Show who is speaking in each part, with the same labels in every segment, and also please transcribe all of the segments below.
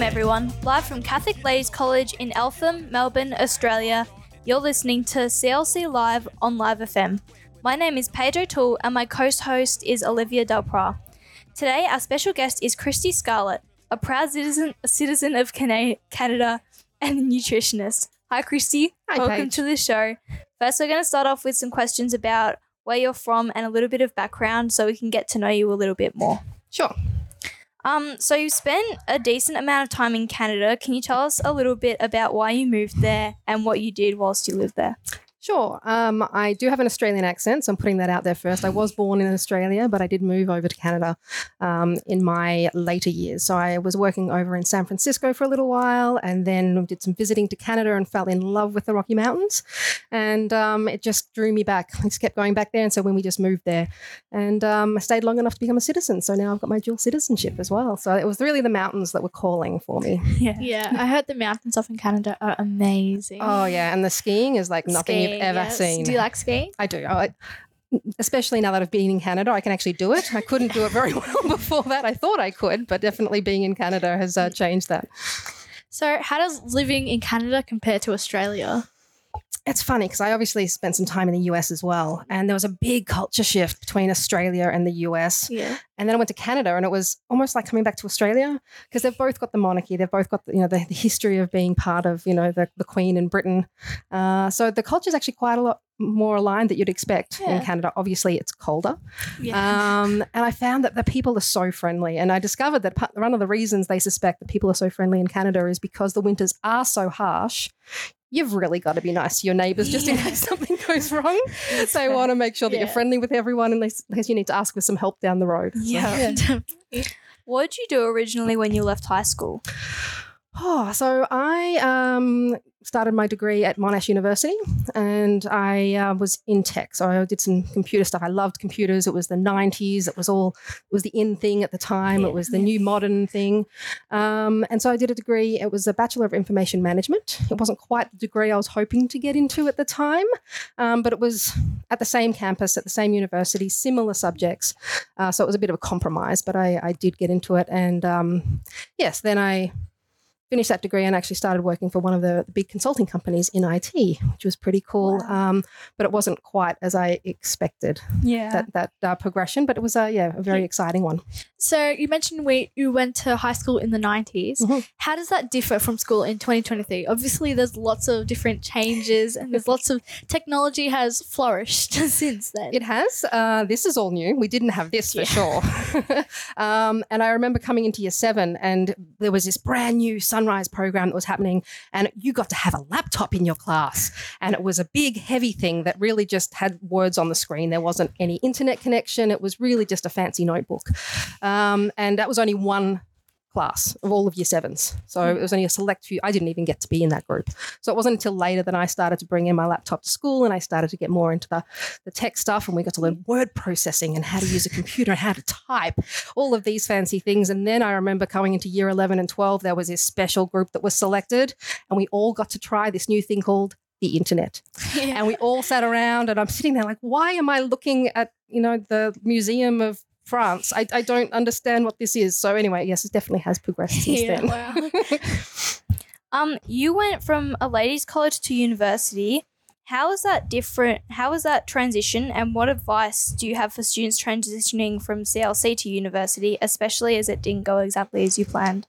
Speaker 1: Welcome, everyone. Live from Catholic Ladies College in Eltham, Melbourne, Australia, you're listening to CLC Live on Live FM. My name is Pedro Tool, and my co host is Olivia Delpra. Today, our special guest is Kristie Scarlett, a proud citizen, a citizen of Canada and a nutritionist. Hi, Kristie.
Speaker 2: Hi,
Speaker 1: Welcome
Speaker 2: Paige.
Speaker 1: to the show. First, we're going to start off with some questions about where you're from and a little bit of background so we can get to know you a little bit more.
Speaker 2: Sure.
Speaker 1: Um, so you spent a decent amount of time in Canada. Can you tell us a little bit about why you moved there and what you did whilst you lived there?
Speaker 2: Sure. Um, I do have an Australian accent, so I'm putting that out there first. I was born in Australia, but I did move over to Canada um, in my later years. So I was working over in San Francisco for a little while and then did some visiting to Canada and fell in love with the Rocky Mountains. And um, it just drew me back. I just kept going back there. And so when we just moved there, and um, I stayed long enough to become a citizen. So now I've got my dual citizenship as well. So it was really the mountains that were calling for me.
Speaker 1: Yeah.
Speaker 3: Yeah, I heard the mountains off in Canada are amazing.
Speaker 2: Oh, yeah. And the skiing is like nothing you've ever
Speaker 3: yes.
Speaker 2: seen.
Speaker 3: Do you like skiing?
Speaker 2: I do. I, especially now that I've been in Canada, I can actually do it. I couldn't do it very well before that. I thought I could, but definitely being in Canada has uh, changed that.
Speaker 3: So, how does living in Canada compare to Australia?
Speaker 2: It's funny because I obviously spent some time in the US as well, and there was a big culture shift between Australia and the US.
Speaker 3: Yeah.
Speaker 2: And then I went to Canada, and it was almost like coming back to Australia because they've both got the monarchy, they've both got the, you know the, the history of being part of you know the, the Queen in Britain. Uh, so the culture is actually quite a lot more aligned that you'd expect in Canada. Obviously, it's colder.
Speaker 3: Yeah.
Speaker 2: Um, and I found that the people are so friendly. And I discovered that part- one of the reasons they suspect that people are so friendly in Canada is because the winters are so harsh. You've really got to be nice to your neighbours just in case something goes wrong. they want to make sure that you're friendly with everyone in case you need to ask for some help down the road. So-
Speaker 1: Yeah. What did you do originally when you left high school?
Speaker 2: Oh, so I um, started my degree at Monash University and I uh, was in tech. So I did some computer stuff. I loved computers. It was the 90s. It was all, it was the in thing at the time.
Speaker 3: Yeah.
Speaker 2: It was the new modern thing. Um, and so I did a degree. It was a Bachelor of Information Management. It wasn't quite the degree I was hoping to get into at the time, um, but it was at the same campus, at the same university, similar subjects. Uh, so it was a bit of a compromise, but I, I did get into it. And um, yes, then I finished that degree and actually started working for one of the big consulting companies in IT, which was pretty cool.
Speaker 1: Wow.
Speaker 2: Um, but it wasn't quite as I expected
Speaker 1: Yeah.
Speaker 2: that that uh, progression. But it was a yeah a very exciting one.
Speaker 3: so, you mentioned we you went to high school in the 90s.
Speaker 2: Mhm.
Speaker 3: How does that differ from school in 2023? Obviously, there's lots of different changes and there's lots of technology has flourished since then.
Speaker 2: It has. Uh, this is all new. We didn't have this for
Speaker 3: Yeah.
Speaker 2: sure. um, and I remember coming into year seven, and there was this brand new sunrise program that was happening, and you got to have a laptop in your class, and it was a big, heavy thing that really just had words on the screen. There wasn't any internet connection. It was really just a fancy notebook, um, and that was only one class of all of year sevens. So hmm. it was only a select few. I didn't even get to be in that group. So it wasn't until later that I started to bring in my laptop to school and I started to get more into the, the tech stuff and we got to learn word processing and how to use a computer and how to type, all of these fancy things. And then I remember coming into year 11 and 12, there was this special group that was selected and we all got to try this new thing called the internet.
Speaker 3: Yeah.
Speaker 2: And we all sat around and I'm sitting there like, why am I looking at, you know, the Museum of France? I, I don't understand what this is. So anyway, yes, it definitely has progressed since
Speaker 3: Yeah,
Speaker 2: then.
Speaker 3: wow.
Speaker 1: Um, you went from a ladies' college to university. How is that different? How is that transition? And what advice do you have for students transitioning from CLC to university, especially as it didn't go exactly as you planned?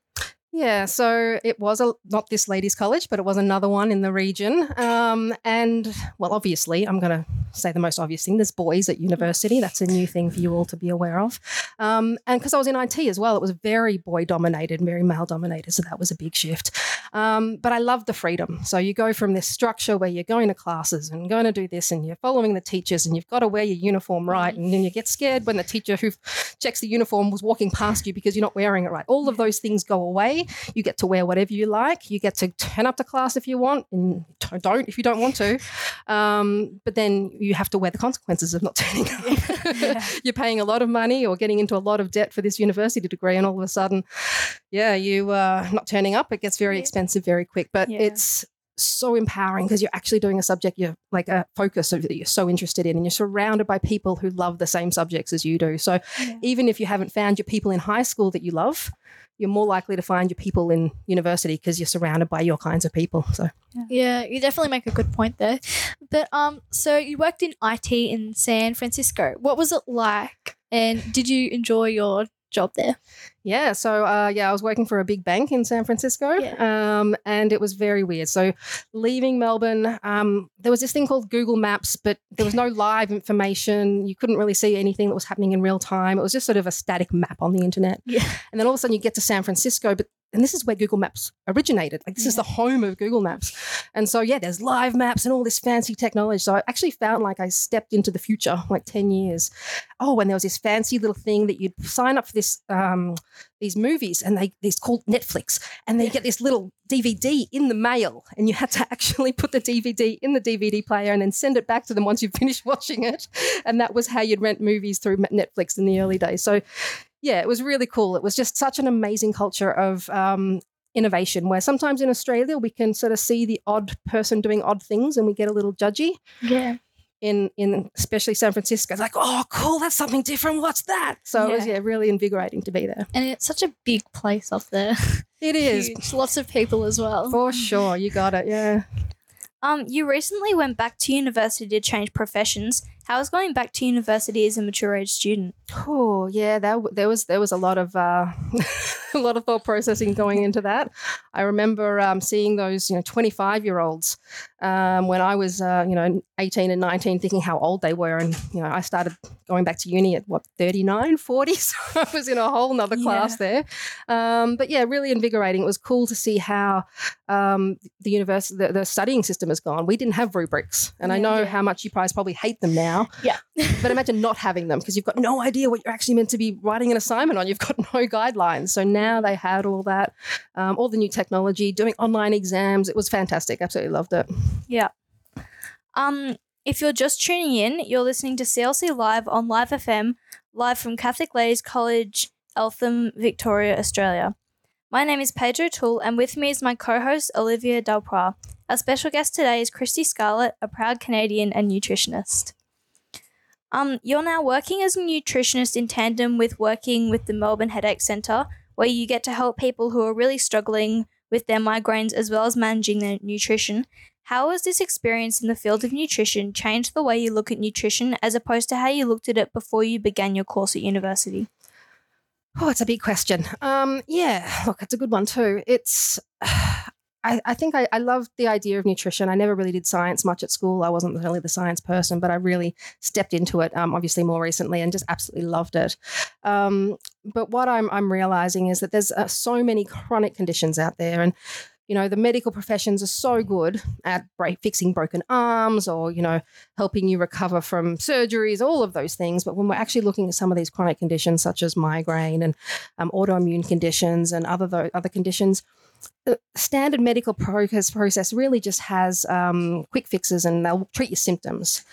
Speaker 2: Yeah, so it was a, not this ladies' college, but it was another one in the region. Um, and well, obviously, I'm going to say the most obvious thing: there's boys at university. That's a new thing for you all to be aware of. Um, and because I was in IT as well, it was very boy dominated, very male dominated. So that was a big shift. Um, but I love the freedom. So you go from this structure where you're going to classes and going to do this, and you're following the teachers, and you've got to wear your uniform right, and then you get scared when the teacher who checks the uniform was walking past you because you're not wearing it right. All of those things go away. You get to wear whatever you like. You get to turn up to class if you want, and don't if you don't want to. Um, but then you have to wear the consequences of not turning up. you're paying a lot of money or getting into a lot of debt for this university degree, and all of a sudden, yeah, you uh, not turning up. It gets very
Speaker 3: Yeah.
Speaker 2: expensive very quick. But
Speaker 1: Yeah.
Speaker 2: it's so empowering because you're actually doing a subject you're like a focus of that you're so interested in and you're surrounded by people who love the same subjects as you do. So
Speaker 3: Yeah.
Speaker 2: even if you haven't found your people in high school that you love, you're more likely to find your people in university because you're surrounded by your kinds of people. So
Speaker 3: Yeah, you definitely make a good point there. But um, so you worked in IT in San Francisco. What was it like? And did you enjoy your job there?
Speaker 2: Yeah, so uh, yeah, I was working for a big bank in San Francisco, um, and it was very weird. So, leaving Melbourne, um, there was this thing called Google Maps, but there was no live information. You couldn't really see anything that was happening in real time. It was just sort of a static map on the internet.
Speaker 3: Yeah.
Speaker 2: And then all of a sudden, you get to San Francisco, but and this is where Google Maps originated. Like this is the home of Google Maps, and so yeah, there's live maps and all this fancy technology. So I actually felt like I stepped into the future, like ten years. Oh, and there was this fancy little thing that you'd sign up for this. Um, these movies and they these called Netflix and they get this little DVD in the mail and you had to actually put the DVD in the DVD player and then send it back to them once you finished watching it and that was how you'd rent movies through Netflix in the early days so yeah it was really cool it was just such an amazing culture of um, innovation where sometimes in Australia we can sort of see the odd person doing odd things and we get a little judgy
Speaker 3: Yeah.
Speaker 2: in in especially San Francisco it's like oh cool that's something different what's that so it was
Speaker 3: Yeah.
Speaker 2: yeah really invigorating to be there
Speaker 3: And it's such a big place up there.
Speaker 2: it is
Speaker 3: Huge. Lots of people as well.
Speaker 2: For sure, you got it. Yeah.
Speaker 1: Um, you recently went back to university to change professions. How is going back to university as a mature age student?
Speaker 2: Oh, yeah. That there was there was a lot of uh, a lot of thought processing going into that. I remember um, seeing those you know twenty five year olds um, when I was uh, you know eighteen and nineteen, thinking how old they were, and you know I started going back to uni at what 39, 40. So I was in a whole nother class there. Um, but yeah, really invigorating. It was cool to see how um, the university the, the studying system has gone. We didn't have rubrics, and I know
Speaker 3: Yeah.
Speaker 2: how much you guys probably hate them now.
Speaker 3: Yeah.
Speaker 2: but imagine not having them because you've got no idea what you're actually meant to be writing an assignment on. You've got no guidelines. So now they had all that, um, all the new technology, doing online exams. It was fantastic. Absolutely loved it. Yeah.
Speaker 1: Um, if you're just tuning in, you're listening to CLC Live on Live FM, live from Catholic Ladies College, Eltham, Victoria, Australia. My name is Pedro Toole, and with me is my co-host Olivia Delpra. Our special guest today is Kristie Scarlett, a proud Canadian and nutritionist. Um, you're now working as a nutritionist in tandem with working with the Melbourne Headache Centre, where you get to help people who are really struggling with their migraines as well as managing their nutrition. How has this experience in the field of nutrition changed the way you look at nutrition as opposed to how you looked at it before you began your course at university?
Speaker 2: Oh, it's a big question. Um, yeah, look, it's a good one too. It's, I, I think I, I love the idea of nutrition. I never really did science much at school. I wasn't really the science person, but I really stepped into it, um, obviously more recently, and just absolutely loved it. Um, but what I'm, I'm realizing is that there's uh, so many chronic conditions out there, and you know the medical professions are so good at break, fixing broken arms or you know helping you recover from surgeries all of those things but when we're actually looking at some of these chronic conditions such as migraine and um, autoimmune conditions and other other conditions the standard medical process process really just has um, quick fixes and they'll treat your symptoms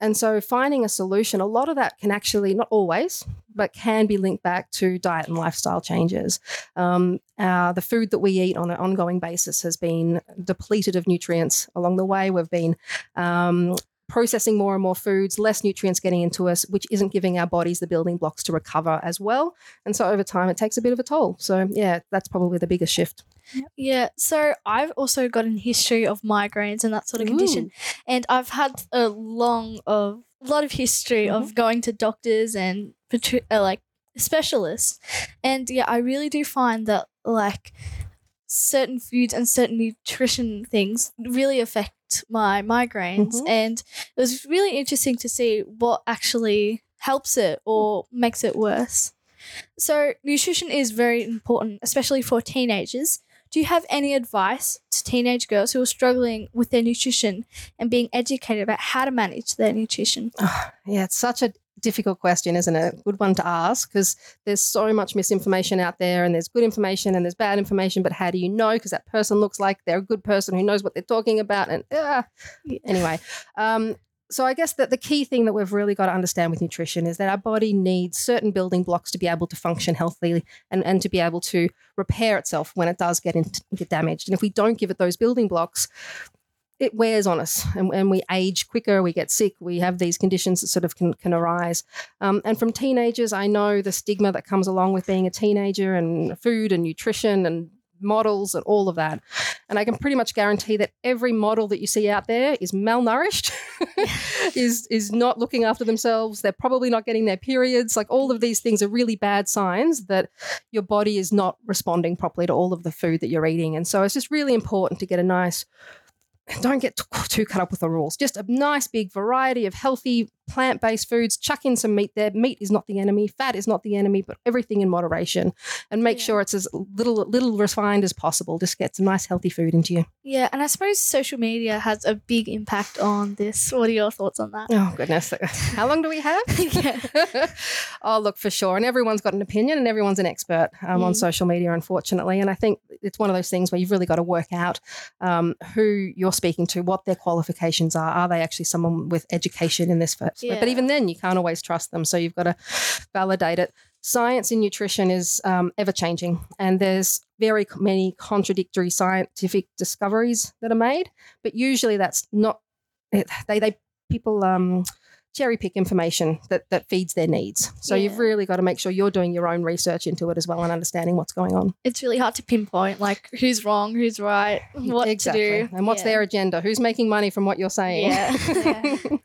Speaker 2: and so finding a solution a lot of that can actually not always but can be linked back to diet and lifestyle changes um, uh, the food that we eat on an ongoing basis has been depleted of nutrients along the way. We've been um, processing more and more foods, less nutrients getting into us, which isn't giving our bodies the building blocks to recover as well. And so over time, it takes a bit of a toll. So, yeah, that's probably the biggest shift.
Speaker 3: Yeah, so I've also got a history of migraines and that sort of condition, and I've had a long of a lot of history of going to doctors and uh, like specialists, and yeah, I really do find that like certain foods and certain nutrition things really affect my migraines,
Speaker 2: Mhm.
Speaker 3: and it was really interesting to see what actually helps it or makes it worse. So, nutrition is very important, especially for teenagers. Do you have any advice to teenage girls who are struggling with their nutrition and being educated about how to manage their nutrition?
Speaker 2: Yeah, it's such a difficult question, isn't it? Good one to ask because there's so much misinformation out there and there's good information and there's bad information. But how do you know? Because that person looks like they're a good person who knows what they're talking about. And uh, anyway, um, so I guess that the key thing that we've really got to understand with nutrition is that our body needs certain building blocks to be able to function healthily and, and to be able to repair itself when it does get, in, get damaged. And if we don't give it those building blocks, it wears on us and, and we age quicker, we get sick, we have these conditions that sort of can, can arise. Um, and from teenagers, I know the stigma that comes along with being a teenager and food and nutrition and models and all of that. And I can pretty much guarantee that every model that you see out there is malnourished, is is not looking after themselves. They're probably not getting their periods. Like all of these things are really bad signs that your body is not responding properly to all of the food that you're eating. And so it's just really important to get a nice don't get too cut up with the rules. Just a nice big variety of healthy plant based foods. Chuck in some meat there. Meat is not the enemy. Fat is not the enemy, but everything in moderation. And make yeah. sure it's as little little refined as possible. Just get some nice healthy food into you.
Speaker 3: Yeah, and I suppose social media has a big impact on this. What are your thoughts on that?
Speaker 2: Oh goodness, how long do we have? oh look, for sure. And everyone's got an opinion, and everyone's an expert um, mm. on social media, unfortunately. And I think it's one of those things where you've really got to work out um, who you're speaking to, what their qualifications are. Are they actually someone with education in this yeah. But even then, you can't always trust them. So you've got to validate it. Science in nutrition is um, ever changing, and there's very many contradictory scientific discoveries that are made. But usually, that's not they they people um, cherry pick information that that feeds their needs. So yeah. you've really got to make sure you're doing your own research into it as well and understanding what's going on.
Speaker 3: It's really hard to pinpoint like who's wrong, who's right, what exactly. to do,
Speaker 2: and what's yeah. their agenda, who's making money from what you're saying.
Speaker 3: Yeah. yeah.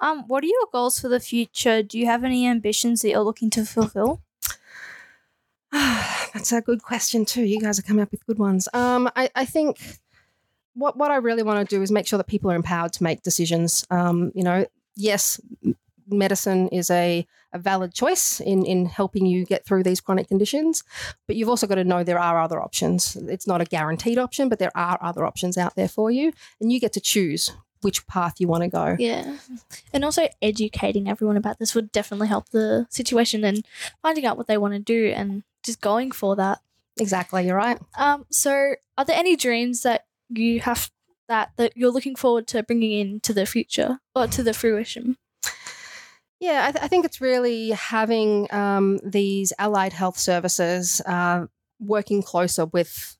Speaker 1: Um, what are your goals for the future? Do you have any ambitions that you're looking to fulfill?
Speaker 2: That's a good question too. You guys are coming up with good ones. Um, I, I think what what I really want to do is make sure that people are empowered to make decisions. Um, you know, yes, medicine is a, a valid choice in in helping you get through these chronic conditions, but you've also got to know there are other options. It's not a guaranteed option, but there are other options out there for you, and you get to choose which path you want to go.
Speaker 3: Yeah. And also educating everyone about this would definitely help the situation and finding out what they want to do and just going for that.
Speaker 2: Exactly, you're right.
Speaker 3: Um so are there any dreams that you have that that you're looking forward to bringing into the future or to the fruition?
Speaker 2: Yeah, I, th- I think it's really having um, these allied health services uh, working closer with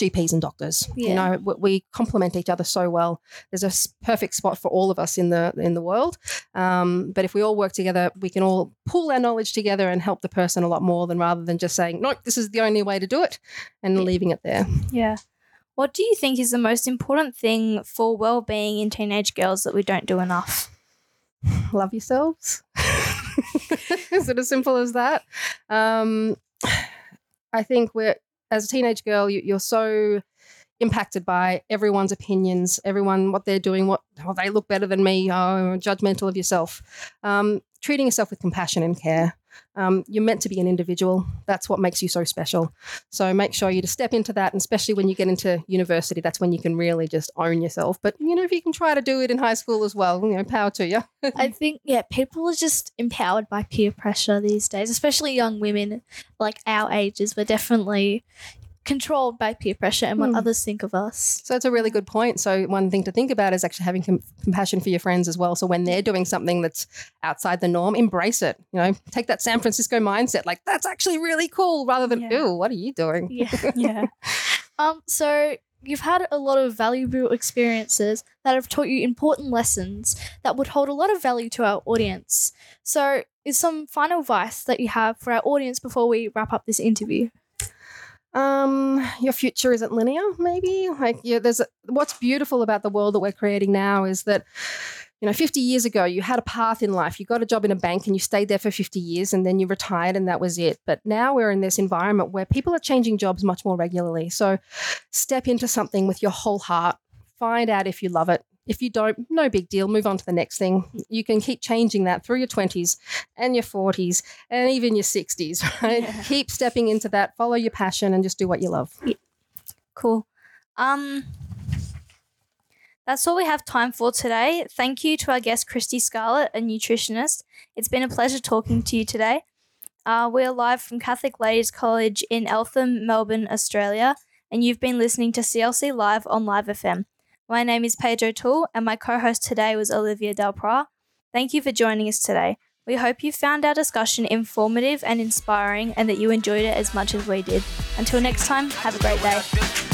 Speaker 2: GPs and doctors. Yeah. You know, we complement each other so well. There's a perfect spot for all of us in the in the world. Um, but if we all work together, we can all pull our knowledge together and help the person a lot more than rather than just saying, "No, this is the only way to do it," and yeah. leaving it there.
Speaker 1: Yeah. What do you think is the most important thing for well-being in teenage girls that we don't do enough?
Speaker 2: Love yourselves. is it as simple as that? Um, I think we're as a teenage girl, you, are so impacted by everyone's opinions, everyone what they're doing, what oh, they look better than me, oh, judgmental of yourself. Um, treating yourself with compassion and care. Um, you're meant to be an individual. That's what makes you so special. So make sure you to step into that, and especially when you get into university, that's when you can really just own yourself. But you know, if you can try to do it in high school as well, you know, power to you.
Speaker 3: I think yeah, people are just empowered by peer pressure these days, especially young women like our ages. We're definitely controlled by peer pressure and what mm. others think of us.
Speaker 2: So it's a really good point. So one thing to think about is actually having com- compassion for your friends as well. So when they're doing something that's outside the norm, embrace it. You know, take that San Francisco mindset. Like that's actually really cool, rather than yeah. "Ooh, what are you doing?"
Speaker 3: Yeah, yeah. um. So you've had a lot of valuable experiences that have taught you important lessons that would hold a lot of value to our audience. So, is some final advice that you have for our audience before we wrap up this interview?
Speaker 2: Um your future isn't linear maybe? Like yeah there's a, what's beautiful about the world that we're creating now is that you know 50 years ago you had a path in life. You got a job in a bank and you stayed there for 50 years and then you retired and that was it. But now we're in this environment where people are changing jobs much more regularly. So step into something with your whole heart. Find out if you love it if you don't, no big deal, move on to the next thing. You can keep changing that through your 20s and your 40s and even your 60s, right? Yeah. Keep stepping into that, follow your passion and just do what you love. Yeah.
Speaker 1: Cool. Um that's all we have time for today. Thank you to our guest, Kristie Scarlett, a nutritionist. It's been a pleasure talking to you today. Uh, we're live from Catholic Ladies College in Eltham, Melbourne, Australia, and you've been listening to CLC Live on Live FM. My name is Pedro Tool, and my co host today was Olivia Delpra. Thank you for joining us today. We hope you found our discussion informative and inspiring and that you enjoyed it as much as we did. Until next time, have a great day.